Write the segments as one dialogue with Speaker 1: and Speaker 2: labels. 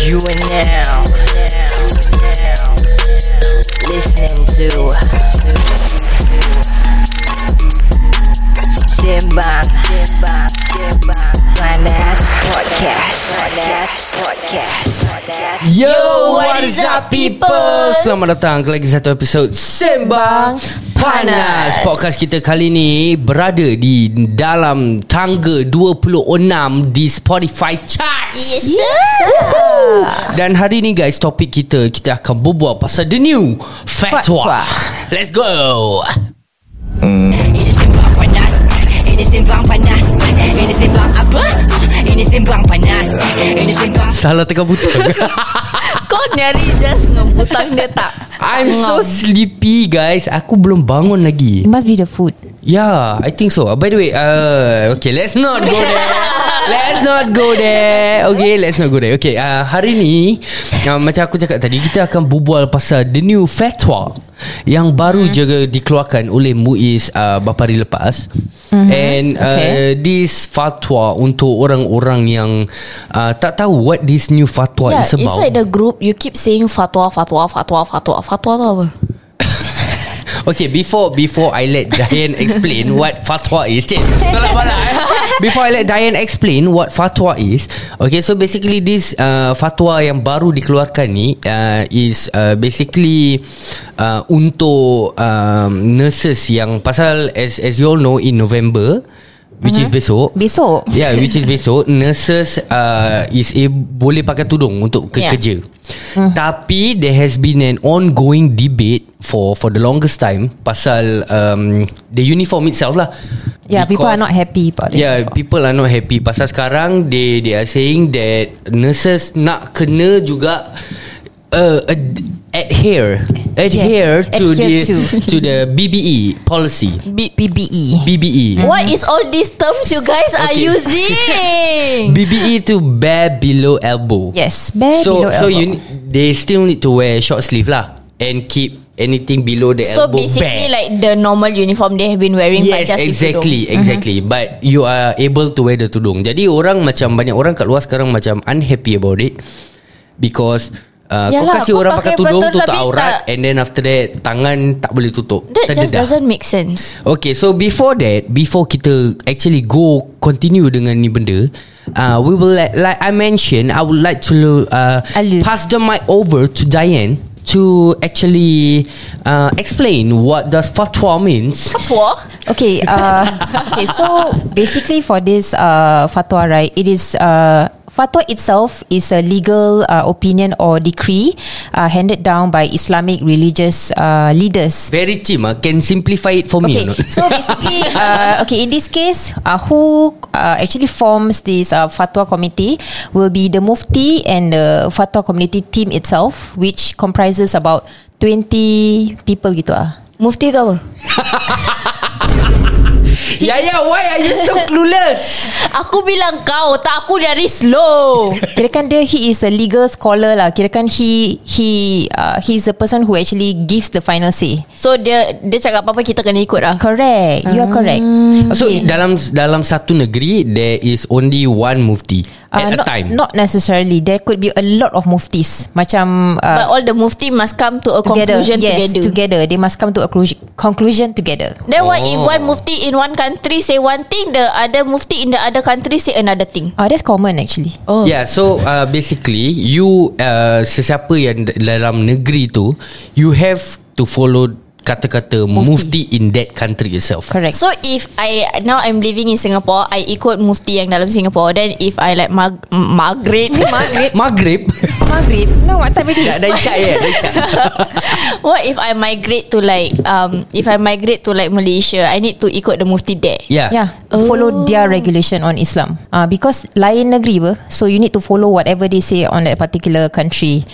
Speaker 1: You are now. Listening to Simbang Panas Podcast Panas Podcast.
Speaker 2: Yo, what is up people? Selamat datang ke lagi satu episod Sembang Panas. Podcast kita kali ni berada di dalam tangga 26 di Spotify chart
Speaker 1: Yes sir.
Speaker 2: Dan hari ni guys topik kita Kita akan berbual pasal the new Fatwa,
Speaker 3: Fatwa.
Speaker 2: Let's go.
Speaker 1: Ini Simbang Panas. Ini Simbang Panas Ini Simbang apa? Ini Simbang Panas Ini Simbang
Speaker 2: Salah tengah butang
Speaker 3: Kau nyari just ngebutang dia tak
Speaker 2: I'm so sleepy guys Aku belum bangun lagi
Speaker 3: It must be the food
Speaker 2: Yeah, I think so. By the way, uh, okay, let's not go there. let's not go there. Okay, let's not go there. Okay, uh, hari ni uh, macam aku cakap tadi, kita akan berbual pasal the new fatwa yang baru
Speaker 3: Hmm.
Speaker 2: juga dikeluarkan oleh MUIS uh, beberapa hari lepas. And uh.
Speaker 3: Okay.
Speaker 2: this fatwa untuk orang-orang yang uh, tak tahu what this new fatwa
Speaker 3: Yeah
Speaker 2: is about.
Speaker 3: inside the group You keep saying fatwa Fatwa Fatwa Fatwa Fatwa tu apa
Speaker 2: Okay, before before I let Diane explain what fatwa is, cik. Salah bala eh. Before I let Diane explain what fatwa is, okay, so basically this uh, fatwa yang baru dikeluarkan ni uh, is uh, basically uh, untuk um, nurses yang pasal as as you all know in November, which is besok.
Speaker 3: Besok
Speaker 2: Yeah, which is besok nurses uh, is a, boleh pakai tudung untuk ke
Speaker 3: Yeah.
Speaker 2: kerja. Tapi there has been an ongoing debate for for the longest time pasal um, the uniform itself lah.
Speaker 3: Yeah people are not happy about it
Speaker 2: Yeah, people are not happy pasal sekarang they they are saying that nurses nak kena juga uh, ad- adhere adhere
Speaker 3: Yes,
Speaker 2: to the
Speaker 3: to.
Speaker 2: to the BBE policy.
Speaker 3: B- PBE
Speaker 2: BBE.
Speaker 4: What is all these terms you guys are
Speaker 2: Okay.
Speaker 4: using?
Speaker 2: BBE to bare below elbow.
Speaker 3: Yes bare
Speaker 2: so
Speaker 3: below
Speaker 2: so
Speaker 3: elbow.
Speaker 2: you they still need to wear short sleeve lah and keep anything below the
Speaker 4: so
Speaker 2: elbow
Speaker 4: basically
Speaker 2: bare.
Speaker 4: like the normal uniform they have been wearing but
Speaker 2: Yes
Speaker 4: just with
Speaker 2: exactly
Speaker 4: tudung.
Speaker 2: exactly but you are able to wear the tudung. Jadi orang macam banyak orang kat luar sekarang macam unhappy about it because Uh, kau
Speaker 4: Yalah,
Speaker 2: kasih
Speaker 4: kau
Speaker 2: orang
Speaker 4: pakai
Speaker 2: tudung tutup aurat
Speaker 4: tak-
Speaker 2: and then after that tangan tak boleh tutup.
Speaker 4: That just
Speaker 2: Terdedah.
Speaker 4: doesn't make sense.
Speaker 2: Okay so before that Before kita actually go Continue dengan ni benda uh, We will let, Like I mentioned I would like to uh. Pass the mic over to Diane To actually uh, Explain What does fatwa means
Speaker 4: Fatwa?
Speaker 3: Okay, uh, okay. So basically, for this uh, fatwa, right? It is uh, fatwa itself is a legal uh, opinion or decree uh, handed down by Islamic religious uh, leaders.
Speaker 2: Very cheap uh. Can simplify it for me
Speaker 3: Okay,
Speaker 2: or not?
Speaker 3: so basically, uh, okay, in this case, uh, who uh, actually forms this uh, fatwa committee will be the mufti and the fatwa community team itself, which comprises about 20 people gitu ah.
Speaker 4: Mufti tu apa?
Speaker 2: Yaya why are you so clueless
Speaker 4: Aku bilang kau Tak aku dari slow
Speaker 3: Kirakan dia he is a legal scholar lah. Kirakan he he uh, he's the person who actually gives the final say.
Speaker 4: So dia Dia cakap apa-apa Kita kena ikut lah
Speaker 3: Correct. You are correct.
Speaker 2: So dalam dalam satu negeri There is only one mufti
Speaker 3: Uh, not,
Speaker 2: time
Speaker 3: Not necessarily. There could be a lot of muftis. Macam
Speaker 4: But
Speaker 3: uh,
Speaker 4: all the mufti Must come to a
Speaker 3: together.
Speaker 4: conclusion
Speaker 3: yes,
Speaker 4: together
Speaker 3: together. They must come to a conclusion, together.
Speaker 4: Then what if
Speaker 2: Oh.
Speaker 4: one mufti in one country say one thing, the other mufti in the other country say another thing?
Speaker 3: Oh, that's common actually.
Speaker 4: Oh.
Speaker 2: Yeah, so uh, basically you uh, sesiapa yang dalam negeri tu, you have to follow kata-kata mufti. mufti in that country itself.
Speaker 3: Correct.
Speaker 4: So if I now I'm living in Singapore, I ikut mufti yang dalam Singapore. Then if I like mag Margaret, Margaret.
Speaker 2: Maghrib
Speaker 3: Maghrib. No, what time already?
Speaker 2: Dah dah isyak ya Dah isyak
Speaker 4: what if I migrate to like um if I migrate to like Malaysia, I need to ikut the mufti there.
Speaker 2: Yeah,
Speaker 3: Yeah, follow their regulation on Islam. Uh, because lain negeri ber, so you need to follow whatever they say on that particular country.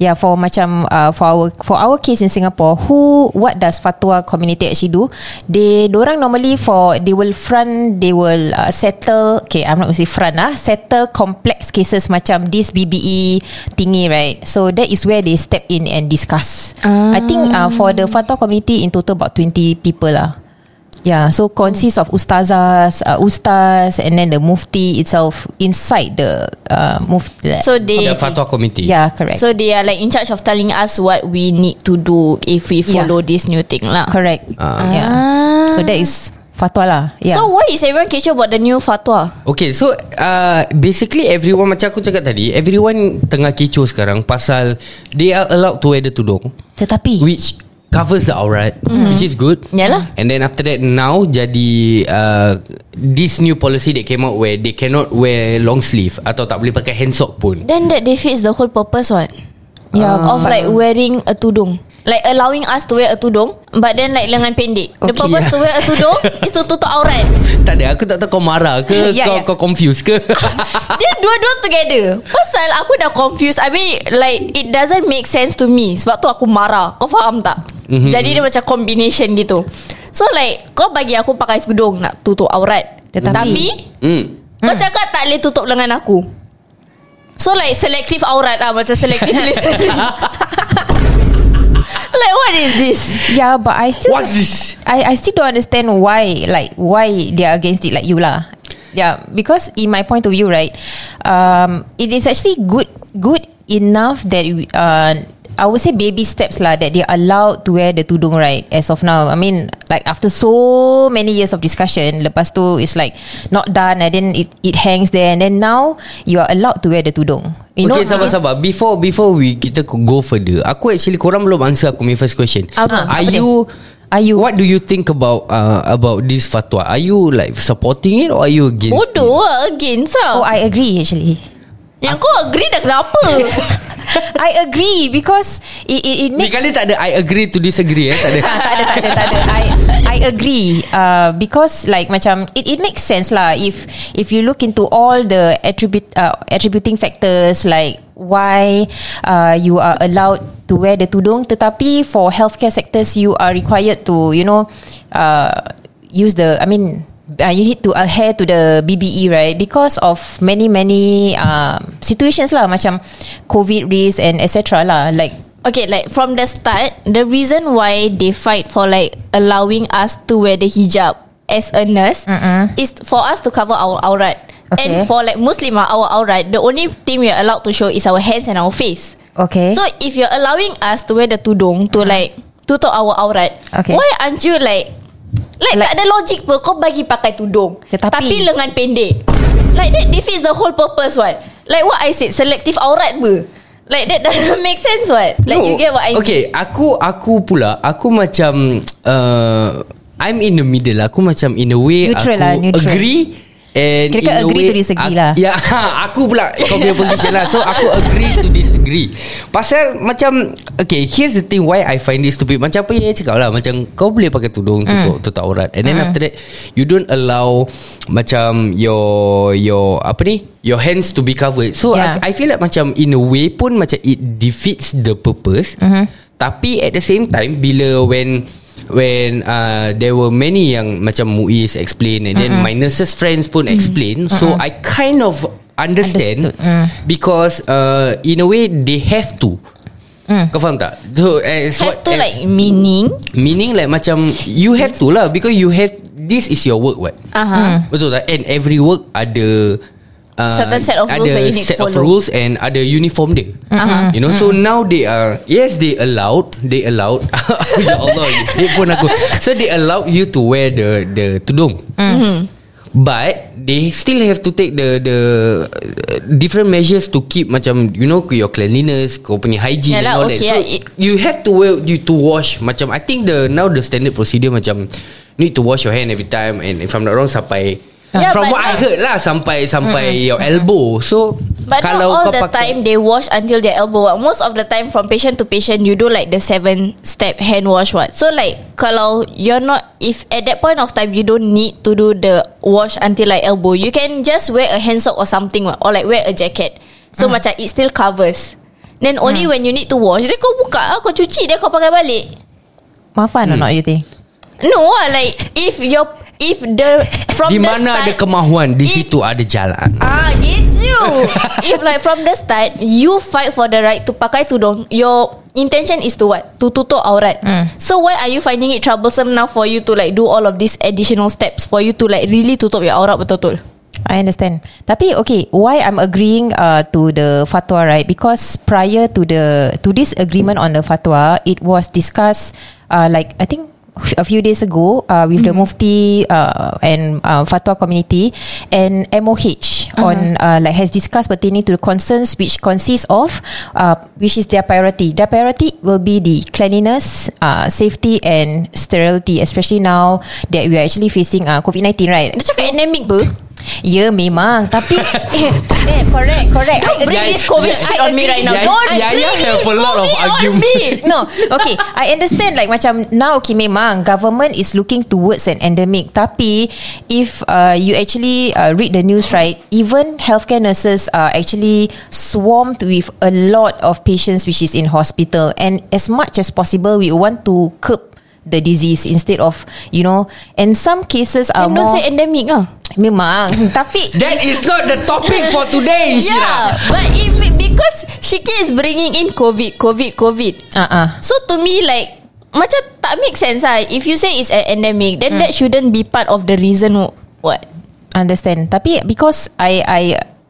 Speaker 3: Yeah, for macam uh, for our for our case in Singapore, who what does fatwa community actually do? They orang normally for they will front they will uh, settle. Okay, I'm not going to say front ah, settle complex cases macam this BBE thingy right. So that is where they step in and discuss. I think uh, for the fatwa community in total about 20 people lah. Yeah, so consists of ustazas, uh, ustaz, and then the mufti itself inside the uh, mufti.
Speaker 4: So they
Speaker 2: The fatwa committee.
Speaker 3: yeah, correct.
Speaker 4: So they are like in charge of telling us what we need to do if we
Speaker 3: Yeah.
Speaker 4: follow this new thing lah.
Speaker 3: correct.
Speaker 2: Ah.
Speaker 3: Yeah. So that is fatwa lah. Yeah.
Speaker 4: So why is everyone kecoh about the new fatwa?
Speaker 2: Okay so uh, Basically everyone Macam aku cakap tadi Everyone tengah kecoh sekarang Pasal They are allowed to wear the tudung
Speaker 3: tetapi
Speaker 2: Which covers the aurat Which is good
Speaker 4: Yalah.
Speaker 2: And then after that Now jadi uh, This new policy that came out Where they cannot wear long sleeve Atau tak boleh pakai hand sock pun
Speaker 4: Then that defeats the whole purpose what?
Speaker 3: Yeah,
Speaker 4: Of like wearing a tudung. Like allowing us to wear a tudung But then like lengan pendek. The
Speaker 2: Okay,
Speaker 4: purpose
Speaker 2: yeah.
Speaker 4: to wear a tudung Is to tutup aurat.
Speaker 2: Tak ada Aku tak tahu kau marah ke
Speaker 3: Ya,
Speaker 2: kau,
Speaker 3: ya.
Speaker 2: kau confused ke?
Speaker 4: Dia dua-dua together. Pasal aku dah confused. I mean like It doesn't make sense to me. Sebab tu aku marah. Kau faham tak? Mm-hmm. Jadi dia macam combination gitu. So like Kau bagi aku pakai tudung Nak tutup aurat.
Speaker 3: Tetapi-
Speaker 4: Tapi
Speaker 2: hmm.
Speaker 4: Kau cakap tak boleh tutup lengan aku. So like Selective aurat lah. Macam selective listening Like what is this?
Speaker 3: yeah, but I still
Speaker 2: What's this?
Speaker 3: I I still don't understand why like why they are against it like you lah. Yeah, because in my point of view, right, um, it is actually good good enough that we, uh, I would say baby steps lah that they are allowed to wear the tudung right as of now. I mean, like after so many years of discussion, lepas tu it's like not done and then it it hangs there and then now you are allowed to wear the tudung. You
Speaker 2: okay,
Speaker 3: know,
Speaker 2: sabar sabar. Before before we kita go further, aku actually korang belum answer aku punya first question.
Speaker 3: Apa?
Speaker 2: Are
Speaker 3: Apa dia?
Speaker 2: you
Speaker 3: Are you-
Speaker 2: What do you think about uh, about this fatwa? Are you like supporting it or are you against? it?
Speaker 4: Bodoh lah Against
Speaker 3: Oh, I agree actually.
Speaker 4: Yang kau agree dah kenapa?
Speaker 3: I agree because it it, it
Speaker 2: Ni
Speaker 3: makes
Speaker 2: kali tak ada I agree to disagree eh tak ada.
Speaker 3: Ah, tak ada tak ada tak ada I I agree uh, because like macam it it makes sense lah if if you look into all the attribute uh, attributing factors like why uh, you are allowed to wear the tudung tetapi for healthcare sectors you are required to you know uh, use the I mean uh, you need to adhere to the BBE right because of many many uh, situations lah macam COVID risk and etc lah like
Speaker 4: Okay, like from the start, the reason why they fight for like allowing us to wear the hijab as a nurse
Speaker 3: Mm-mm.
Speaker 4: is for us to cover our aurat.
Speaker 3: Okay.
Speaker 4: And for like Muslimah, our aurat, the only thing we are allowed to show is our hands and our face.
Speaker 3: okay
Speaker 4: So if you're allowing us to wear the tudung to like tutup our aurat,
Speaker 3: Okay.
Speaker 4: why aren't you like like,
Speaker 3: Like-
Speaker 4: tak ada logic pun kau bagi pakai tudung
Speaker 3: Tetapi-
Speaker 4: tapi lengan pendek. Like that defeats the whole purpose what? Like what I said, selective aurat ber. Like that doesn't make sense what? Like you get what I
Speaker 2: Okay,
Speaker 4: mean?
Speaker 2: aku aku pula aku macam uh, I'm in the middle. Aku macam in a way
Speaker 3: Neutral
Speaker 2: aku
Speaker 3: lah, neutral.
Speaker 2: agree and
Speaker 3: Kira-kira agree
Speaker 2: way,
Speaker 3: to disagree lah.
Speaker 2: Ya, aku pula kau punya position lah. So aku agree to disagree. Pasal macam okay, here's the thing why I find this stupid. Macam apa yang cakap lah macam kau boleh pakai tudung tutup
Speaker 3: Mm.
Speaker 2: tutup aurat and then after that you don't allow macam your your apa ni your hands to be covered. So
Speaker 3: Yeah.
Speaker 2: I, I feel like macam in a way pun macam it defeats the purpose.
Speaker 3: Mm-hmm.
Speaker 2: Tapi at the same time bila when when uh, there were many yang macam Muiz explain and then my nurses friends pun explain. So I kind of understand
Speaker 3: Understood. Mm.
Speaker 2: because uh, in a way they have to. Kau faham tak? So, as
Speaker 4: Have
Speaker 2: what-
Speaker 4: to
Speaker 2: as-
Speaker 4: like meaning.
Speaker 2: Meaning like macam You have to lah Because you have This is your work what
Speaker 4: Aha.
Speaker 2: Betul tak And every work ada uh,
Speaker 4: Certain set of rules that you need to
Speaker 2: set of
Speaker 4: follow.
Speaker 2: rules And ada uniform dia
Speaker 4: Aha.
Speaker 2: You know So now they are Yes they allowed They allowed Ya Allah Headphone aku So they allowed you to wear the The tudung
Speaker 4: Mm-hmm.
Speaker 2: But they still have to take the the different measures to keep macam you know your cleanliness, kau punya hygiene
Speaker 4: Yalah,
Speaker 2: and all
Speaker 4: okay,
Speaker 2: that. So
Speaker 4: yeah, it-
Speaker 2: you have to wear you to wash macam I think the now the standard procedure macam need to wash your hand every time and if I'm not wrong sampai
Speaker 4: Yeah,
Speaker 2: from what I
Speaker 4: not-
Speaker 2: heard lah sampai sampai your elbow. So
Speaker 4: But
Speaker 2: kalau
Speaker 4: not all
Speaker 2: kau
Speaker 4: the
Speaker 2: pakai
Speaker 4: time they wash until their elbow. Most of the time from patient to patient you do like the seven step hand wash what. So like kalau you're not if at that point of time you don't need to do the wash until like elbow, you can just wear a hand sock or something what, or like wear a jacket. So macam it still covers. Then only when you need to wash, then kau buka lah, kau cuci, then kau pakai balik.
Speaker 3: Mafan or not you think?
Speaker 4: No like if your if the from
Speaker 2: Di
Speaker 4: the
Speaker 2: mana
Speaker 4: start,
Speaker 2: ada kemahuan Di
Speaker 4: if-
Speaker 2: situ ada jalan
Speaker 4: Ah, gitu. If like from the start you fight for the right to pakai tudung, your intention is to what? To tutup aurat. So why are you finding it troublesome now for you to like do all of these additional steps for you to like really tutup your aurat betul-betul?
Speaker 3: I understand. Tapi okay, why I'm agreeing uh, to the fatwa right? Because prior to the to this agreement on the fatwa, it was discussed uh, like I think a few days ago uh, with the Mufti uh, and uh, fatwa community and MOH on uh, like has discussed pertaining to the concerns which consist of uh, which is their priority. Their priority will be the cleanliness, uh, safety and sterility, especially now that we are actually facing uh, COVID nineteen, right?
Speaker 4: Dia cakap endemic ber.
Speaker 3: Ya memang Tapi eh, eh correct correct
Speaker 4: Don't bring
Speaker 2: Yeah,
Speaker 4: this COVID
Speaker 2: yeah,
Speaker 4: shit on me right now.
Speaker 2: yeah,
Speaker 4: Don't
Speaker 2: yeah,
Speaker 4: bring
Speaker 2: yeah, have a lot of
Speaker 4: COVID on
Speaker 2: argument.
Speaker 4: me.
Speaker 3: No Okay I understand like macam Now okay memang Government is looking towards an endemic Tapi If uh, you actually uh, Read the news right Even healthcare nurses Are actually Swarmed with A lot of patients Which is in hospital And as much as possible We want to curb The disease Instead of You know And some cases are
Speaker 4: And don't
Speaker 3: more
Speaker 4: say endemic ah.
Speaker 3: Memang Tapi
Speaker 2: That is not the topic for today
Speaker 4: Yeah,
Speaker 2: Shira
Speaker 4: but it, because she keeps bringing in COVID, COVID, COVID.
Speaker 3: Ah uh-uh.
Speaker 4: So to me like macam tak make sense lah. If you say it's an endemic, then that shouldn't be part of the reason what.
Speaker 3: Understand Tapi because I I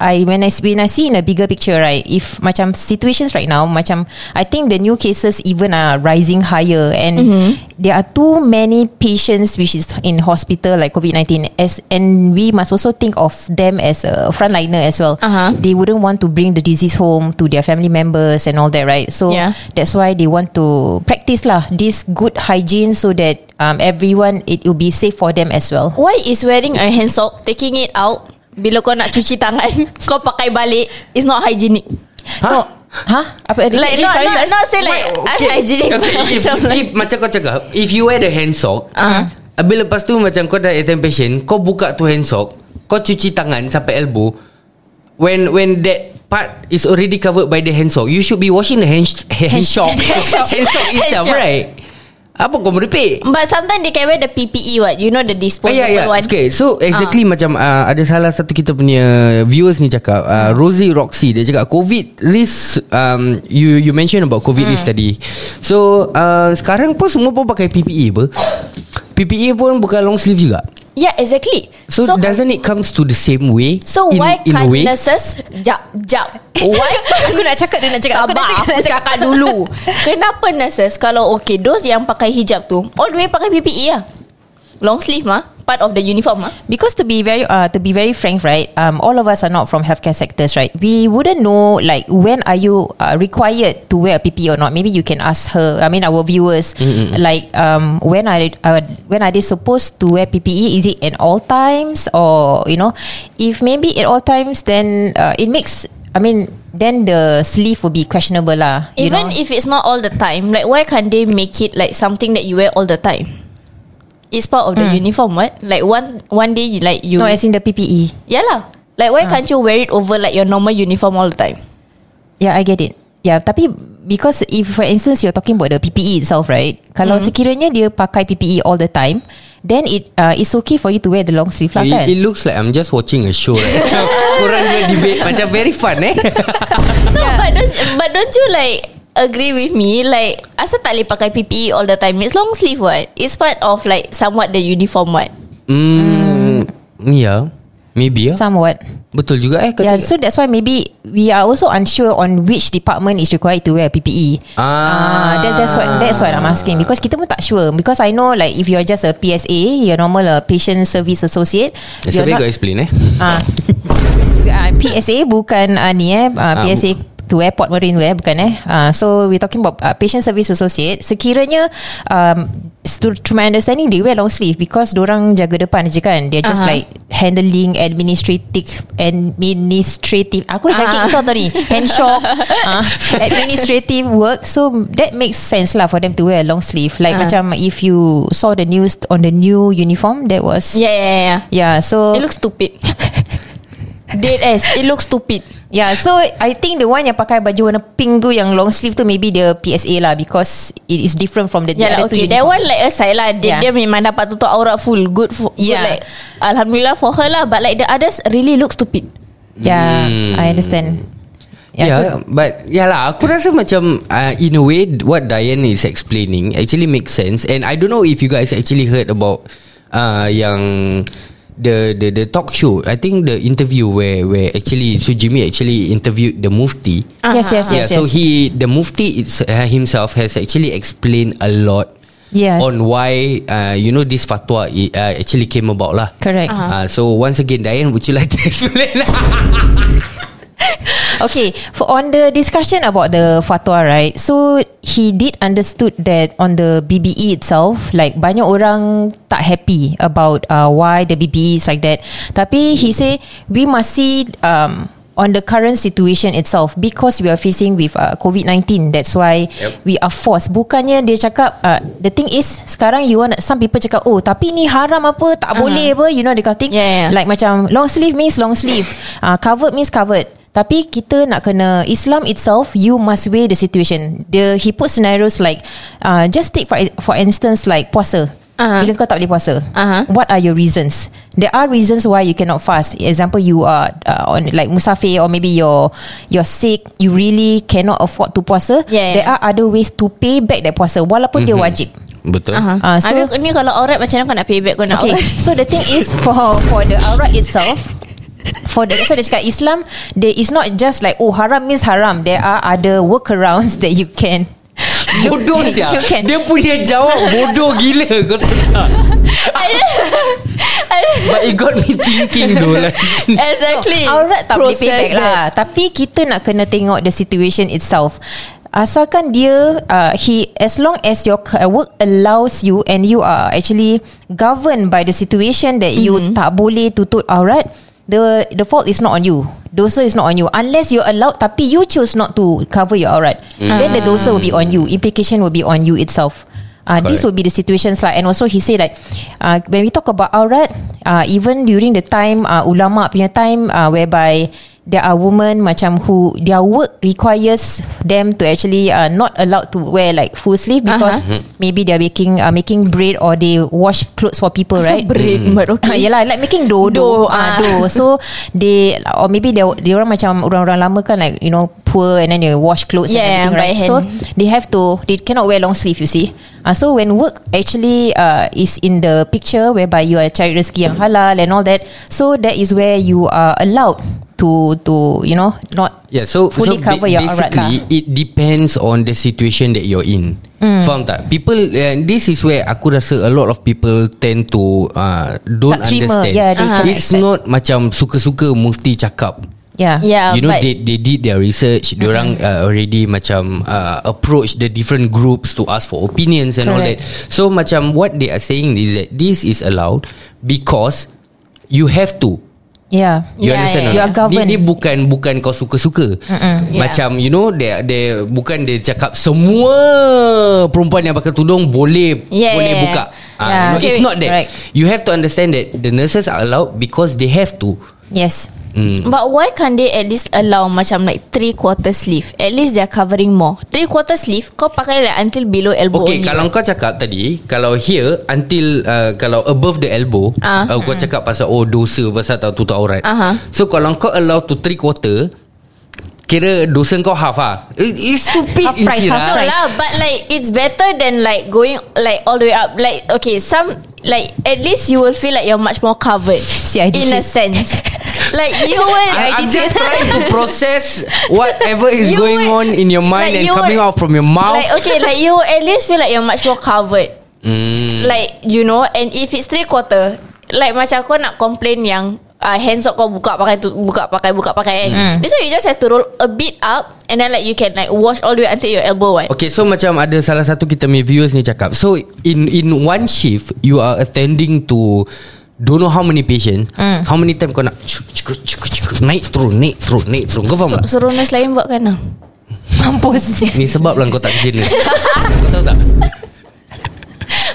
Speaker 3: I when I when I see in a bigger picture right if macam situations right now macam I think the new cases even are rising higher and mm-hmm. there are too many patients which is in hospital like COVID-19 as and we must also think of them as a frontliner as well
Speaker 4: Uh-huh.
Speaker 3: they wouldn't want to bring the disease home to their family members and all that right so
Speaker 4: Yeah.
Speaker 3: that's why they want to practice lah this good hygiene so that um, everyone it will be safe for them as well
Speaker 4: Why is wearing a hand sock, taking it out bila kau nak cuci tangan, kau pakai balik is not hygienic.
Speaker 3: No. Huh? Apa
Speaker 4: Like
Speaker 3: eh,
Speaker 4: not,
Speaker 3: sorry,
Speaker 4: not, not say like unhygienic.
Speaker 2: okay,
Speaker 4: but
Speaker 2: if,
Speaker 4: macam like-
Speaker 2: if, Macam kau cakap If you wear the hand sock
Speaker 4: Ah.
Speaker 2: Habis lepas tu Macam kau dah attend patient Kau buka tu hand sock Kau cuci tangan Sampai elbow When when that part Is already covered by the hand sock You should be washing the hand, hand, sock Hand sock itself
Speaker 4: sock.
Speaker 2: right Apa kau merepek
Speaker 4: But sometimes they can wear the PPE what You know the
Speaker 2: Ah,
Speaker 4: disposable
Speaker 2: ya, ya.
Speaker 4: one
Speaker 2: Okay, so exactly macam uh, ada salah satu kita punya viewers ni cakap, uh, Rosie Roxy dia cakap COVID risk um, you you mention about COVID risk tadi. So uh, sekarang pun semua pun pakai PPE apa? PPE pun bukan long sleeve juga.
Speaker 4: Yeah exactly.
Speaker 2: So, so doesn't it comes to the same way?
Speaker 4: So
Speaker 2: in,
Speaker 4: why
Speaker 2: in
Speaker 4: nurses Jap Jap. Why?
Speaker 3: Aku nak cakap Dia nak cakap. Aku
Speaker 4: Sabar.
Speaker 3: nak cakap,
Speaker 4: Aku
Speaker 3: nak cakap.
Speaker 4: cakap dulu. Kenapa nurses Kalau okay Those yang pakai hijab tu All the way pakai PPE lah Long sleeve mah Part of the uniform mah
Speaker 3: Because to be very uh, to be very frank, right? Um, all of us are not from healthcare sectors, right? We wouldn't know like when are you uh, required to wear a PPE or not. Maybe you can ask her. I mean, our viewers, like um, when are they, uh, when are they supposed to wear PPE? Is it at all times or you know, if maybe at all times, then uh, it makes. I mean, then the sleeve will be questionable lah.
Speaker 4: Even
Speaker 3: know?
Speaker 4: if it's not all the time Like why can't they make it Like something that you wear all the time It's part of the uniform what Like one One day you like you
Speaker 3: no, as in the PPE.
Speaker 4: Yeah lah Like why can't you wear it over Like your normal uniform all the time
Speaker 3: Yeah, I get it. Yeah, tapi because if for instance you're talking about the PPE itself, right? Kalau
Speaker 2: Mm-hmm.
Speaker 3: sekiranya dia pakai PPE all the time, then it uh, it's okay for you to wear the long sleeve lah kan?
Speaker 2: It, it looks like I'm just watching a show. Right? Korang dua debate macam very fun eh.
Speaker 4: No but don't But don't you like Agree with me Like Asal tak boleh pakai PPE all the time It's long sleeve what It's part of like Somewhat the uniform what
Speaker 2: Hmm, yeah. Maybe ya.
Speaker 3: Somewhat.
Speaker 2: Betul juga eh
Speaker 3: Yeah,
Speaker 2: cakap.
Speaker 3: so that's why maybe we are also unsure on which department is required to wear PPE.
Speaker 2: Ah.
Speaker 3: that, that's what that's what I'm asking because kita pun tak sure because I know like if you're just a PSA, you're normal a patient service associate.
Speaker 2: So
Speaker 3: you're
Speaker 2: kau explain eh.
Speaker 3: Ah. uh, PSA bukan uh, ni eh uh,
Speaker 2: Ah,
Speaker 3: To airport marine wear bukan eh? Uh, so we talking about uh, patient service associate. Sekiranya um, to, to my understanding they wear long sleeve because orang jaga depan je kan? They're just
Speaker 4: Aha.
Speaker 3: like handling administrative administrative aku dah cakap kau tadi uh, administrative work. So that makes sense lah for them to wear long sleeve. Like
Speaker 4: Ah.
Speaker 3: macam if you saw the news on the new uniform that was
Speaker 4: Yeah yeah yeah.
Speaker 3: Yeah so
Speaker 4: It looks stupid. Dead ass. It looks stupid
Speaker 3: Yeah, so I think the one yang pakai baju warna pink tu yang long sleeve tu maybe the PSA lah because it is different from the, the
Speaker 4: Yeah lah,
Speaker 3: other two
Speaker 4: okay. That
Speaker 3: uniform.
Speaker 4: one like aside lah. Dia,
Speaker 3: Yeah.
Speaker 4: dia memang dapat tutup aurat full. Good for good,
Speaker 3: Yeah.
Speaker 4: like Alhamdulillah for her lah. But like the others really look stupid.
Speaker 3: Yeah,
Speaker 2: Hmm.
Speaker 3: I understand.
Speaker 2: Yeah,
Speaker 3: Yeah,
Speaker 2: yeah but yeah lah. Aku rasa macam uh, in a way what Diane is explaining actually makes sense. And I don't know if you guys actually heard about uh, yang the the the talk show. I think the interview where where actually Sujimi actually interviewed the Mufti.
Speaker 3: so, yes, yes,
Speaker 2: yeah,
Speaker 3: yes,
Speaker 2: so
Speaker 3: yes.
Speaker 2: he the Mufti it's, uh, himself has actually explained a lot.
Speaker 3: Yes.
Speaker 2: On why uh, you know this fatwa uh, actually came about lah.
Speaker 3: Correct.
Speaker 2: Uh, so once again, Diane, would you like to explain?
Speaker 3: Okay, for on the discussion about the fatwa, right? So he did understood that on the BBE itself, like banyak orang tak happy about uh, why the BBE is like that. Tapi he say we must see um, on the current situation itself because we are facing with uh, COVID-19. That's why
Speaker 2: Yep.
Speaker 3: we are forced. Bukannya dia cakap uh, the thing is sekarang you want some people cakap oh tapi ni haram apa tak uh-huh. boleh apa you know the kind of thing.
Speaker 4: Yeah, yeah.
Speaker 3: Like macam long sleeve means long sleeve, uh, covered means covered. Tapi kita nak kena Islam itself you must weigh the situation. The he put scenarios like uh, just take for for instance like puasa.
Speaker 4: Uh-huh.
Speaker 3: Bila kau tak boleh puasa,
Speaker 4: Uh-huh.
Speaker 3: what are your reasons? There are reasons why you cannot fast. Example, you are uh, on like musafir or maybe you're you're sick. You really cannot afford to puasa.
Speaker 4: Yeah,
Speaker 3: There
Speaker 4: yeah.
Speaker 3: are other ways to pay back that puasa walaupun dia wajib.
Speaker 2: Betul.
Speaker 4: Uh-huh.
Speaker 3: Ah, so-
Speaker 4: Habis ni kalau aurat macam mana kau nak payback kau nak
Speaker 3: Okay,
Speaker 4: aurat?
Speaker 3: so the thing is for for the aurat itself, for the so dia cakap Islam, there is not just like oh haram means haram. There are other workarounds that you can.
Speaker 2: Bodoh
Speaker 3: you
Speaker 2: sia
Speaker 3: can.
Speaker 2: Dia punya jawab bodoh gila Kau tahu tak But it got me thinking though like,
Speaker 4: Exactly.
Speaker 3: Aurat tak boleh payback
Speaker 4: that.
Speaker 3: lah Tapi kita nak kena tengok The situation itself Asalkan dia uh, He As long as your uh, work allows you And you are actually Governed by the situation That you
Speaker 4: Mm-hmm.
Speaker 3: tak boleh tutup aurat The the fault is not on you. Dosa is not on you. Unless you're allowed Tapi you choose not to Cover your aurat Then the dosa will be on you. Implication will be on you itself. Uh, this will be the situations like and also he say like uh, when we talk about aurat uh, even during the time uh, ulama punya time uh, whereby there are women macam who their work requires them to actually uh, not allowed to wear like full sleeve because
Speaker 2: Uh-huh.
Speaker 3: maybe they are making uh, making bread or they wash clothes for people right
Speaker 4: bread, but okay.
Speaker 3: Ah, Yelah like making dough
Speaker 4: Dough,
Speaker 3: Dough ah,
Speaker 4: ah.
Speaker 3: dough So they Or maybe they, they orang macam Orang-orang lama kan like You know Poor and then they wash clothes
Speaker 4: Yeah,
Speaker 3: and everything
Speaker 4: by
Speaker 3: right
Speaker 4: hand.
Speaker 3: So they have to They cannot wear long sleeve you see uh, So when work actually uh, Is in the picture Whereby you are cari rezeki yang halal And all that So that is where you are allowed To to you know Not
Speaker 2: Yeah, so
Speaker 3: fully
Speaker 2: so
Speaker 3: cover
Speaker 2: ba-
Speaker 3: your aurat
Speaker 2: basically
Speaker 3: lah
Speaker 2: it depends on the situation that you're in. Mm. Faham tak? People uh, this is where aku rasa a lot of people tend to uh, don't
Speaker 3: Tak
Speaker 2: understand.
Speaker 3: Yeah,
Speaker 4: tak
Speaker 2: It's not macam suka-suka mufti cakap.
Speaker 3: Yeah
Speaker 4: Yeah,
Speaker 2: you know they they did their research. Dia orang uh, already macam uh, approach the different groups to ask for opinions and all that.
Speaker 3: Correct.
Speaker 2: So macam what they are saying is that this is allowed because you have to.
Speaker 3: Yeah
Speaker 2: You
Speaker 4: Yeah,
Speaker 2: understand
Speaker 4: yeah,
Speaker 2: or
Speaker 3: yeah.
Speaker 2: not?
Speaker 3: You are governed.
Speaker 2: Dia, dia bukan bukan kau suka-suka. Macam you know dia dia bukan dia cakap semua perempuan yang pakai tudung boleh
Speaker 4: Yeah,
Speaker 2: boleh
Speaker 4: yeah,
Speaker 2: buka. Ah,
Speaker 3: yeah.
Speaker 2: you know,
Speaker 3: Okay,
Speaker 2: it's not that.
Speaker 3: correct.
Speaker 2: You have to understand that the nurses are allowed because they have to.
Speaker 3: Yes
Speaker 2: Mm.
Speaker 4: But why can't they at least allow macam like three quarter sleeve? At least they're covering more. Three quarter sleeve kau pakai like until below elbow
Speaker 2: Okay,
Speaker 4: only.
Speaker 2: kalau kau cakap tadi, kalau here until uh, kalau above the elbow,
Speaker 4: Ah.
Speaker 2: uh, kau cakap pasal oh dosa pasal tak tutup aurat.
Speaker 4: Aha.
Speaker 2: So kalau kau allow to three quarter, kira dosa kau half ah. It, it's stupid
Speaker 3: Half price, half
Speaker 4: No lah, but like it's better than like going like all the way up. Like okay, some like at least you will feel like you're much more covered
Speaker 3: CID
Speaker 4: in a sense. like you will.
Speaker 2: I, I'm just trying to process whatever is
Speaker 4: You
Speaker 2: going on
Speaker 4: would-
Speaker 2: in your mind
Speaker 4: like
Speaker 2: and
Speaker 4: you
Speaker 2: coming
Speaker 4: would-
Speaker 2: out from your mouth.
Speaker 4: Like okay, like you at least feel like you're much more covered.
Speaker 2: Mm.
Speaker 4: Like you know, and if it's three quarter, like macam kau nak complain yang uh, hands up kau buka pakai tu buka pakai buka pakai kan.
Speaker 2: Hmm.
Speaker 4: This one you just have to roll a bit up and then like you can like wash all the way until your elbow one.
Speaker 2: Okay so macam ada salah satu kita punya viewers ni cakap So in in one shift You are attending to Don't know how many patient
Speaker 4: Hmm.
Speaker 2: How many time kau nak cuk, cuk, cuk, cuk, Naik turun Naik turun Naik turun Kau faham tak?
Speaker 4: So, suruh nurse lain buat kan
Speaker 3: Mampus
Speaker 2: Ni sebab lah kau tak kerja ni Kau tahu tak?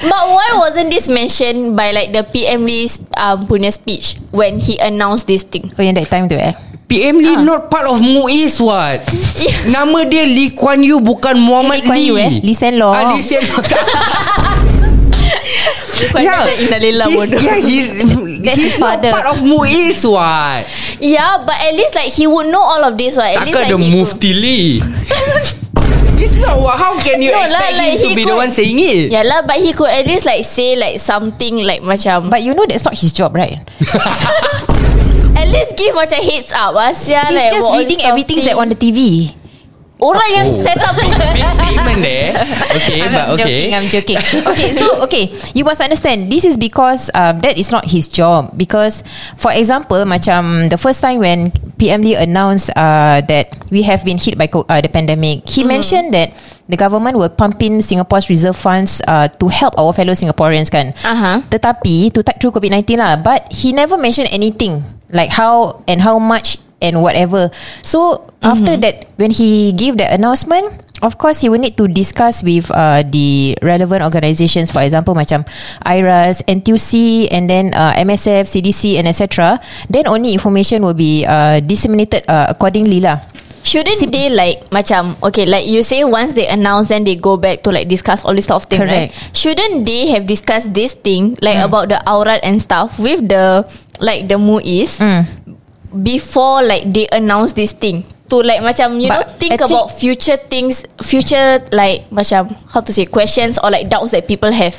Speaker 4: But why wasn't this mentioned by like the PM Lee's um, punya speech when he announced this thing?
Speaker 3: Oh yang that time tu eh
Speaker 2: PM Lee not part of MUIS what Nama dia Lee Kuan Yew Bukan Muhammad
Speaker 3: Lee Kuan Yew, eh? Lee Hsien Loong.
Speaker 2: ah, Lee Hsien Loong
Speaker 4: Bukan yeah. Innalillah
Speaker 2: he's,
Speaker 4: bodoh
Speaker 2: yeah, he's, he's
Speaker 3: his
Speaker 2: not
Speaker 3: father.
Speaker 2: part of MUIS what
Speaker 4: Yeah but at least like He would know all of this right? At least
Speaker 2: Takkan
Speaker 4: like
Speaker 2: ada Mufti Lee It's not what How can you
Speaker 4: No
Speaker 2: expect
Speaker 4: lah, like
Speaker 2: him to be the
Speaker 4: could-
Speaker 2: one saying it?
Speaker 4: Yeah lah But he could at least like Say like something Like macam
Speaker 3: But you know that's not his job right?
Speaker 4: At least give macam heads up Asia
Speaker 3: He's
Speaker 4: like,
Speaker 3: just reading everything that on the TV
Speaker 4: Orang yang
Speaker 2: Oh.
Speaker 4: set up
Speaker 2: Big statement there Okay
Speaker 3: I'm
Speaker 2: but okay.
Speaker 3: joking I'm joking. Okay so okay You must understand This is because um, That is not his job. Because For example Macam The first time when PM Lee announced uh, That We have been hit by uh, The pandemic He mentioned that The government will pump in Singapore's reserve funds uh, To help our fellow Singaporeans kan?
Speaker 4: Aha.
Speaker 3: Tetapi To tide through COVID-19 lah But he never mentioned anything Like how And how much And whatever. So After that When he gave the announcement Of course he will need to discuss With uh, the relevant organisations For example macam IRAS NTUC And then uh, MSF CDC and etc Then only information will be uh, Disseminated uh, accordingly lah.
Speaker 4: Shouldn't they like Macam Okay like you say Once they announce Then they go back To like discuss All this stuff thing right?
Speaker 3: Correct.
Speaker 4: Shouldn't they have discussed This thing Like about the aurat and stuff With the Like the MUIS Before like They announce this thing. To like macam You know
Speaker 3: But
Speaker 4: Think
Speaker 3: actually-
Speaker 4: about future things Future like Macam How to say Questions or like doubts That people have.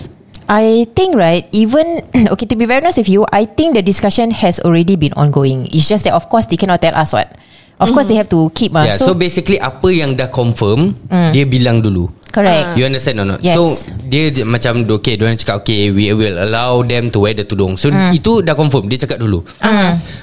Speaker 3: I think right even okay to be very honest with you I think the discussion has already been ongoing. It's just that of course they cannot tell us what. Of course they have to keep uh,
Speaker 2: Yeah, so, basically apa yang dah confirm Dia bilang dulu
Speaker 3: correct
Speaker 2: You understand or not?
Speaker 3: Yes.
Speaker 2: So dia dia macam okay, dia orang cakap okay, we will allow them to wear the tudung. So itu dah confirm, dia cakap dulu.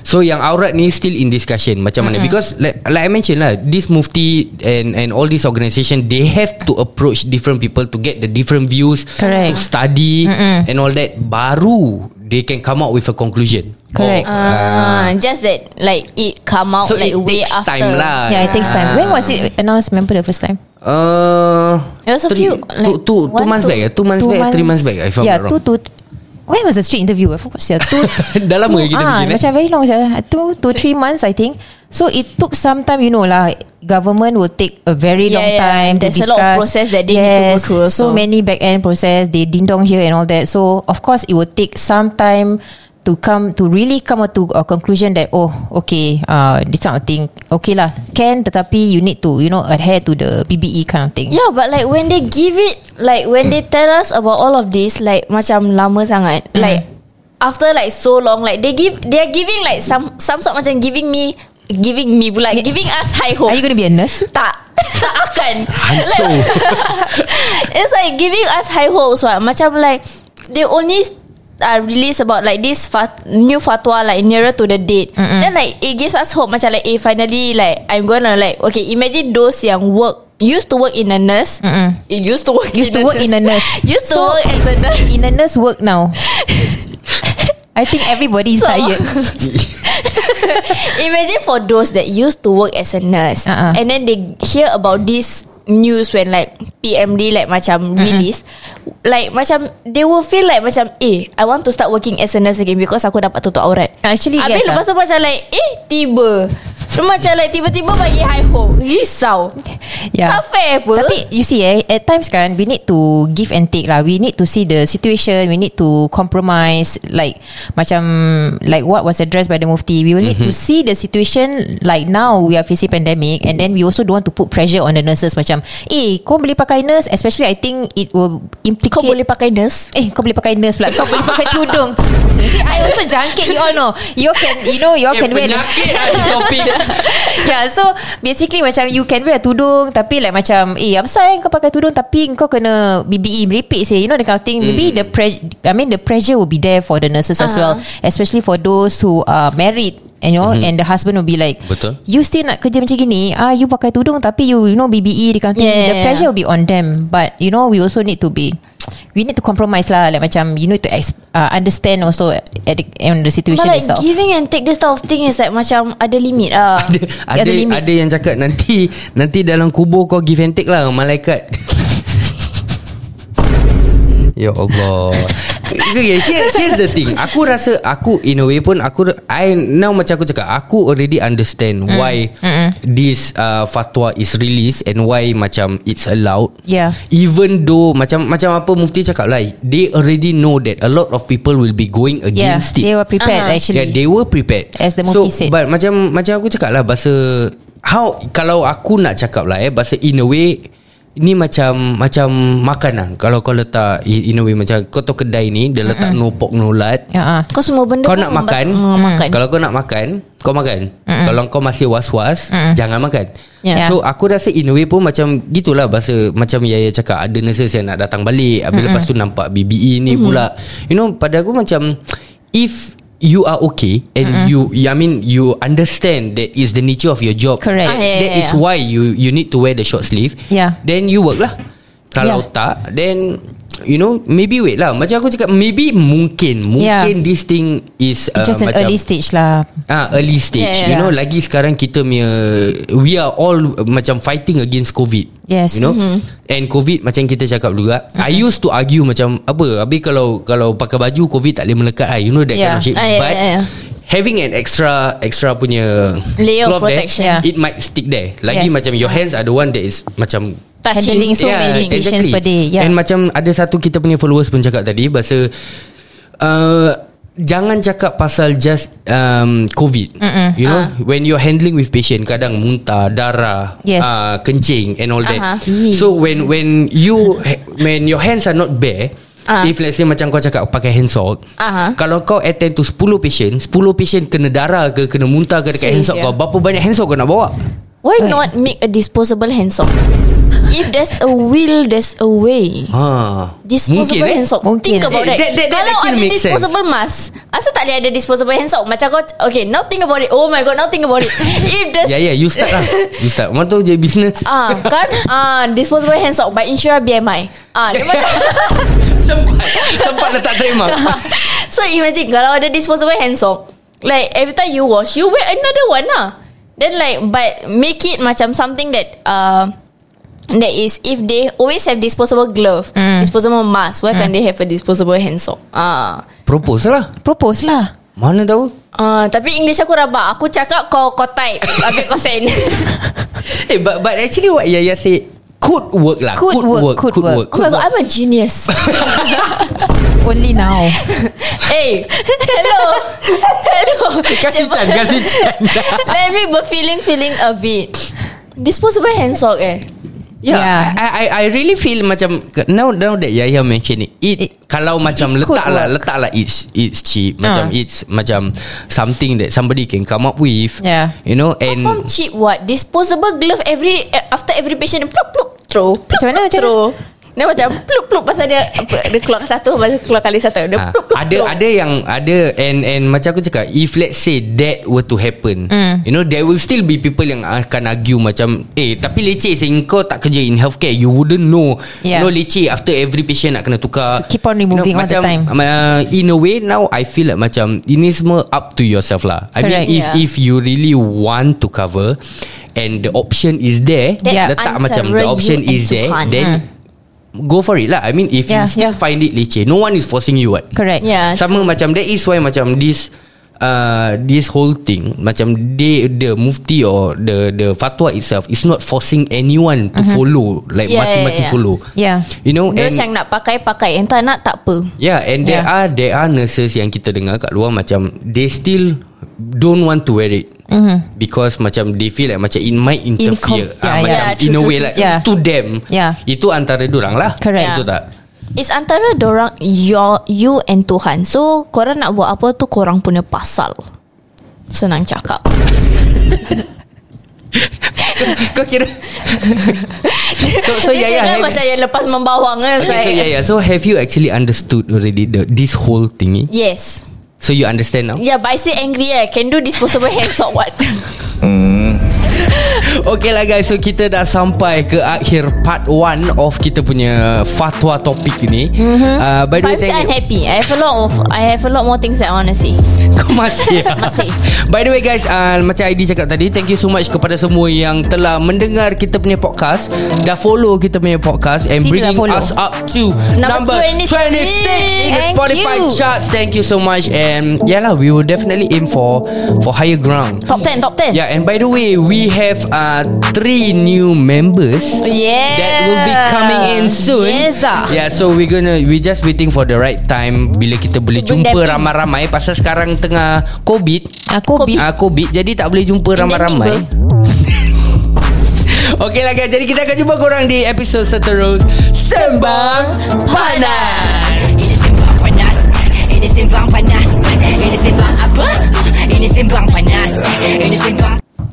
Speaker 2: So yang aurat ni still in discussion macam mana because like, like I mentioned lah, this mufti and and all these organisation they have to approach different people to get the different views,
Speaker 3: Correct.
Speaker 2: to study and all that baru they can come out with a conclusion.
Speaker 3: Correct.
Speaker 4: Ah, Just that Like it come out
Speaker 2: So
Speaker 4: Like
Speaker 2: it
Speaker 4: way
Speaker 2: takes
Speaker 4: after
Speaker 2: time lah.
Speaker 3: yeah it takes time when was it announced remember the first time
Speaker 2: Uh,
Speaker 4: It was a
Speaker 2: three-
Speaker 4: few,
Speaker 2: two,
Speaker 4: like,
Speaker 2: two, two
Speaker 4: one
Speaker 2: months
Speaker 4: to-
Speaker 2: back, eh? two months back, three months back. If I'm
Speaker 3: yeah
Speaker 2: not
Speaker 3: two
Speaker 2: wrong.
Speaker 3: to when was the street interview I forgot yeah, two,
Speaker 2: Dah lama
Speaker 3: two,
Speaker 2: kita
Speaker 3: ah,
Speaker 2: begini, eh?
Speaker 3: macam very long saja two to three months I think so it took some time you know lah government will take a very
Speaker 4: Yeah,
Speaker 3: long
Speaker 4: yeah.
Speaker 3: time
Speaker 4: There's
Speaker 3: to
Speaker 4: a lot of
Speaker 3: discuss
Speaker 4: process that they need to go
Speaker 3: yes,
Speaker 4: through
Speaker 3: so
Speaker 4: also.
Speaker 3: many back end process they ding dong here and all that so of course it will take some time to come to really come to a conclusion that oh okay uh, this kind of thing okay lah can tetapi you need to you know adhere to the PBE kind of thing
Speaker 4: Yeah but like when they give it Like when they tell us about all of this Like macam lama sangat
Speaker 3: Mm.
Speaker 4: Like After like so long Like they give They are giving like Some some sort macam giving me Giving me pula Giving us high hopes
Speaker 3: are you going to be a nurse
Speaker 4: Tak Tak akan
Speaker 2: Hancur.
Speaker 4: It's like giving us high hopes what. Macam like They only uh, Release about like This fat, new fatwa Like nearer to the date. Mm-mm. Then like It gives us hope. Macam like Eh finally like I'm gonna like Okay imagine those yang work Used to work in a nurse.
Speaker 3: Mm-mm.
Speaker 4: It used to work
Speaker 3: used
Speaker 4: in
Speaker 3: to
Speaker 4: a
Speaker 3: work in a nurse.
Speaker 4: Used to
Speaker 3: So,
Speaker 4: work as a nurse.
Speaker 3: in a nurse work now. I think everybody is
Speaker 4: So-
Speaker 3: tired.
Speaker 4: Imagine for those that used to work as a nurse
Speaker 3: Uh-uh.
Speaker 4: and then they hear about this news when like PMD like macam release like macam they will feel like macam eh I want to start working as a nurse again because aku dapat tutup aurat.
Speaker 3: Actually,
Speaker 4: Habis
Speaker 3: yes,
Speaker 4: lepas tu macam like eh tiba. Macam like tiba-tiba bagi high hope. Risau.
Speaker 3: Yeah.
Speaker 4: Tak fair apa.
Speaker 3: Tapi you see eh At times kan We need to Give and take lah. We need to see the situation. We need to compromise. Like Macam Like what was addressed By the mufti. We will need to see the situation Like now We are facing pandemic And then we also don't want to put pressure On the nurses Macam Eh kau boleh pakai nurse? Especially I think It will implicate
Speaker 4: Kau boleh pakai nurse?
Speaker 3: Eh kau boleh pakai nurse pula. Kau boleh pakai tudung. See, I also jangkit you all know. You can You know you all
Speaker 2: Eh,
Speaker 3: can wear
Speaker 2: penyakit lah topik.
Speaker 3: yeah, so basically macam you can wear tudung tapi like macam eh apa sayang kau pakai tudung tapi kau kena BBE meripik say you know the kind of thing. Maybe the pre- I mean the pressure will be there for the nurses as well especially for those who are married you know and the husband will be like
Speaker 2: Betul.
Speaker 3: you still nak kerja macam gini ah you pakai tudung tapi you you know BBE kind of thing
Speaker 4: Yeah,
Speaker 3: the pressure
Speaker 4: yeah.
Speaker 3: will be on them but you know we also need to be we need to compromise lah like macam you need to ex- uh, understand also at the, on the situation
Speaker 4: But like
Speaker 3: itself
Speaker 4: giving and take this type of thing Is like macam Ada limit lah
Speaker 2: ada, ada,
Speaker 3: Ada limit.
Speaker 2: ada yang cakap nanti nanti dalam kubur kau give and take lah malaikat. ya Allah. okay, here, here's the thing Aku rasa Aku in a way pun Aku I Now macam aku cakap Aku already understand mm. Why mm This uh, fatwa is released And why macam It's allowed
Speaker 3: Yeah.
Speaker 2: Even though Macam macam apa Mufti cakap lah They already know that A lot of people Will be going
Speaker 3: Yeah,
Speaker 2: against it
Speaker 3: they were prepared
Speaker 4: Uh-huh.
Speaker 3: actually.
Speaker 2: Yeah, they were prepared.
Speaker 3: As the
Speaker 2: so,
Speaker 3: Mufti said.
Speaker 2: But macam macam aku cakap lah bahasa how kalau aku nak cakap lah eh bahasa in a way ni macam macam makan lah. Kalau kau letak in a way macam kau tahu kedai ni dia letak no pork no lard.
Speaker 3: Ya, ah.
Speaker 4: Kau semua benda
Speaker 2: Kau nak makan,
Speaker 4: membas- mm, makan.
Speaker 2: Kalau kau nak makan Kau makan. Kalau kau masih was-was Jangan makan.
Speaker 3: Yeah.
Speaker 2: So aku rasa in a way pun Macam gitulah Bahasa Macam Yaya cakap Ada nurses yang nak datang balik. Habis lepas tu nampak BBE ni pula. You know pada aku macam If You are okay And you I mean You understand That is the nature of your job
Speaker 3: Correct.
Speaker 4: Ah, yeah,
Speaker 2: That
Speaker 4: yeah,
Speaker 2: is
Speaker 4: yeah.
Speaker 2: why you You need to wear the short sleeve
Speaker 3: Yeah.
Speaker 2: Then you work lah Kalau
Speaker 3: Yeah.
Speaker 2: tak Then You know Maybe wait lah Macam aku cakap Maybe mungkin
Speaker 3: Yeah.
Speaker 2: Mungkin this thing Is uh,
Speaker 3: Just an
Speaker 2: macam,
Speaker 3: early stage lah.
Speaker 2: Ah, early stage.
Speaker 4: Yeah,
Speaker 2: Yeah,
Speaker 4: yeah.
Speaker 2: You know, lagi sekarang kita punya we are all uh, macam fighting against COVID.
Speaker 3: Yes.
Speaker 2: You know, mm-hmm. and COVID macam kita cakap juga. Mm-hmm. I used to argue macam apa? Habis kalau kalau pakai baju COVID tak boleh melekat lah. You know that
Speaker 3: Yeah.
Speaker 2: kind of shit.
Speaker 4: Ah, yeah,
Speaker 2: But
Speaker 4: yeah, yeah.
Speaker 2: having an extra extra punya
Speaker 4: Layer of protection.
Speaker 2: there,
Speaker 3: Yeah.
Speaker 2: it might stick there. Lagi
Speaker 3: Yes.
Speaker 2: macam your hands are the one that is macam
Speaker 4: Touching.
Speaker 3: Handling so many patients per day. Yeah.
Speaker 2: And macam ada satu kita punya followers pun cakap tadi Bahasa uh, Jangan cakap pasal just um, COVID Mm-mm. You know When you're handling with patient Kadang muntah, darah
Speaker 3: Yes.
Speaker 2: uh, Kencing and all that
Speaker 4: Aha.
Speaker 2: So when when you When your hands are not bare
Speaker 4: Ah.
Speaker 2: If let's say macam kau cakap pakai hand sock
Speaker 4: Aha.
Speaker 2: Kalau kau attend to 10 patient 10 patient kena darah ke Kena muntah ke dekat
Speaker 4: Serious,
Speaker 2: hand sock
Speaker 4: yeah.
Speaker 2: kau Berapa banyak hand sock kau nak bawa
Speaker 4: Why not make a disposable hand sock? If there's a will, there's a way.
Speaker 2: ha.
Speaker 4: Disposable
Speaker 2: Mungkin, eh?
Speaker 4: hand sock
Speaker 3: Mungkin.
Speaker 4: Think about
Speaker 2: Eh,
Speaker 4: that,
Speaker 2: that- that- that
Speaker 4: Kalau ada
Speaker 2: makes sense.
Speaker 4: disposable mask Asal tak boleh ada disposable hand sock Macam kau Okay now think about it Oh my god Now think about it If there's
Speaker 2: Ya ya you start lah You start Mana tahu je business
Speaker 4: Ah kan ah disposable hand sock by Insura BMI. Ah dia macam
Speaker 2: Sempat Sempat letak trademark
Speaker 4: So imagine kalau ada disposable hand sock like every time you wash you wear another one lah. Then like but make it macam something that uh that is if they always have disposable glove, disposable mask, why can't they have a disposable hand sock? Ah.
Speaker 2: Propose lah
Speaker 3: Propose lah.
Speaker 2: Mana tahu
Speaker 4: Ah, tapi English aku rabak. Aku cakap kau kau type habis kau send.
Speaker 2: Eh but, but actually what Yaya said Could work lah
Speaker 3: Could work, could work.
Speaker 4: oh my god, I'm a genius.
Speaker 3: Only now.
Speaker 4: hey, hello. Hello.
Speaker 2: Kasih Chan Kasih Chan
Speaker 4: Let me berfeeling feeling a bit. Disposable hand sock eh.
Speaker 2: Yeah,
Speaker 3: Yeah.
Speaker 2: I, I I really feel macam now now that Yaya mention it, it,
Speaker 3: It-
Speaker 2: kalau macam
Speaker 3: it
Speaker 2: letak lah
Speaker 3: work.
Speaker 2: letak lah it's it's cheap macam
Speaker 3: Ah.
Speaker 2: it's macam something that somebody can come up with.
Speaker 3: Yeah.
Speaker 2: You know and
Speaker 4: Confirm cheap what? Disposable glove every eh, after every patient plup plup throw. Plup,
Speaker 3: Macam mana, macam
Speaker 4: throw. Dia macam plup plup pasal dia apa, dia keluar satu pasal keluar kali satu. Dia
Speaker 2: Ah,
Speaker 4: plup plup.
Speaker 2: ada
Speaker 4: throw.
Speaker 2: ada yang ada and and macam aku cakap if let's say that were to happen
Speaker 3: Mm.
Speaker 2: you know there will still be people yang akan argue macam eh tapi leceh sehingga kau tak kerja in healthcare you wouldn't know you
Speaker 3: Yeah.
Speaker 2: know leceh after every patient nak kena tukar
Speaker 3: Keep on removing all the
Speaker 2: macam,
Speaker 3: time.
Speaker 2: uh, in a way now I feel like macam ini semua up to yourself lah I mean
Speaker 3: Correct.
Speaker 2: if
Speaker 4: Yeah.
Speaker 2: if you really want to cover and the option is there
Speaker 4: That
Speaker 2: letak macam the
Speaker 4: you
Speaker 2: option is there
Speaker 4: Tuhan.
Speaker 2: then go for it lah I mean if you.
Speaker 3: Yeah,
Speaker 2: still
Speaker 3: yeah.
Speaker 2: find it leceh no one is forcing you what
Speaker 3: Correct.
Speaker 4: Yeah.
Speaker 2: sama macam That is why macam This uh, This whole thing Macam they, The mufti or The the fatwa itself Is not forcing anyone To follow Like
Speaker 4: Yeah,
Speaker 2: mati-mati
Speaker 4: yeah, yeah.
Speaker 2: follow
Speaker 3: Yeah.
Speaker 2: You know
Speaker 4: Dia
Speaker 2: and,
Speaker 4: macam nak pakai pakai Yang tak nak tak apa.
Speaker 2: Yeah and there
Speaker 3: Yeah.
Speaker 2: are There are nurses yang kita dengar Kat luar macam They still Don't want to wear it mm-hmm. Because macam They feel like macam It might interfere
Speaker 3: Incom- yeah,
Speaker 2: Ah, Macam
Speaker 4: yeah.
Speaker 2: in
Speaker 4: True,
Speaker 2: a
Speaker 4: true,
Speaker 2: way
Speaker 4: true.
Speaker 2: like
Speaker 3: Yeah.
Speaker 2: It's to them
Speaker 3: Yeah.
Speaker 2: Itu antara dorang lah
Speaker 3: Correct.
Speaker 2: Itu tak
Speaker 4: It's antara dorang your, You and Tuhan So korang nak buat apa tu Korang punya pasal Senang cakap
Speaker 2: Kau kira So so
Speaker 4: Dia
Speaker 2: Yaya
Speaker 4: cakap
Speaker 2: have-
Speaker 4: macam yang lepas membawang kan
Speaker 2: Okay, so
Speaker 4: saya.
Speaker 2: yeah, yeah. So have you actually understood already the this whole thingy?
Speaker 4: Yes
Speaker 2: So you understand now?
Speaker 4: Yeah but I say angry eh. Can do disposable hand sock what
Speaker 2: Okay lah guys So kita dah sampai ke akhir part 1 Of kita punya fatwa topik ni mm-hmm. uh, By the way
Speaker 4: I'm still
Speaker 2: thank you
Speaker 4: unhappy. I have a lot of I have a lot more things that I want to say.
Speaker 2: Kau masih ya?
Speaker 4: Masih.
Speaker 2: By the way guys uh, Macam ID cakap tadi Thank you so much kepada semua Yang telah mendengar kita punya podcast Dah follow kita punya podcast And
Speaker 3: Sini
Speaker 2: bringing
Speaker 3: follow.
Speaker 2: us up to
Speaker 4: Number
Speaker 2: Number 26,
Speaker 4: 26
Speaker 2: In the Spotify
Speaker 3: you.
Speaker 2: charts Thank you so much And yeah lah We will definitely aim for For higher ground
Speaker 4: Top 10, top 10.
Speaker 2: Yeah, and by the way, we have uh, three new members
Speaker 4: Yeah.
Speaker 2: that will be coming in soon.
Speaker 3: Yes, ah.
Speaker 2: Yeah, so we gonna we just waiting for the right time bila kita boleh
Speaker 4: To
Speaker 2: jumpa ramai-ramai pasal sekarang tengah COVID.
Speaker 3: Ah, COVID.
Speaker 2: Ah, COVID jadi tak boleh jumpa ramai-ramai. Okey lah guys, jadi kita akan jumpa korang di episod seterus Sembang Panas.
Speaker 1: Ini sembang panas Ini sembang panas Ini sembang apa? Ini sembang panas Ini sembang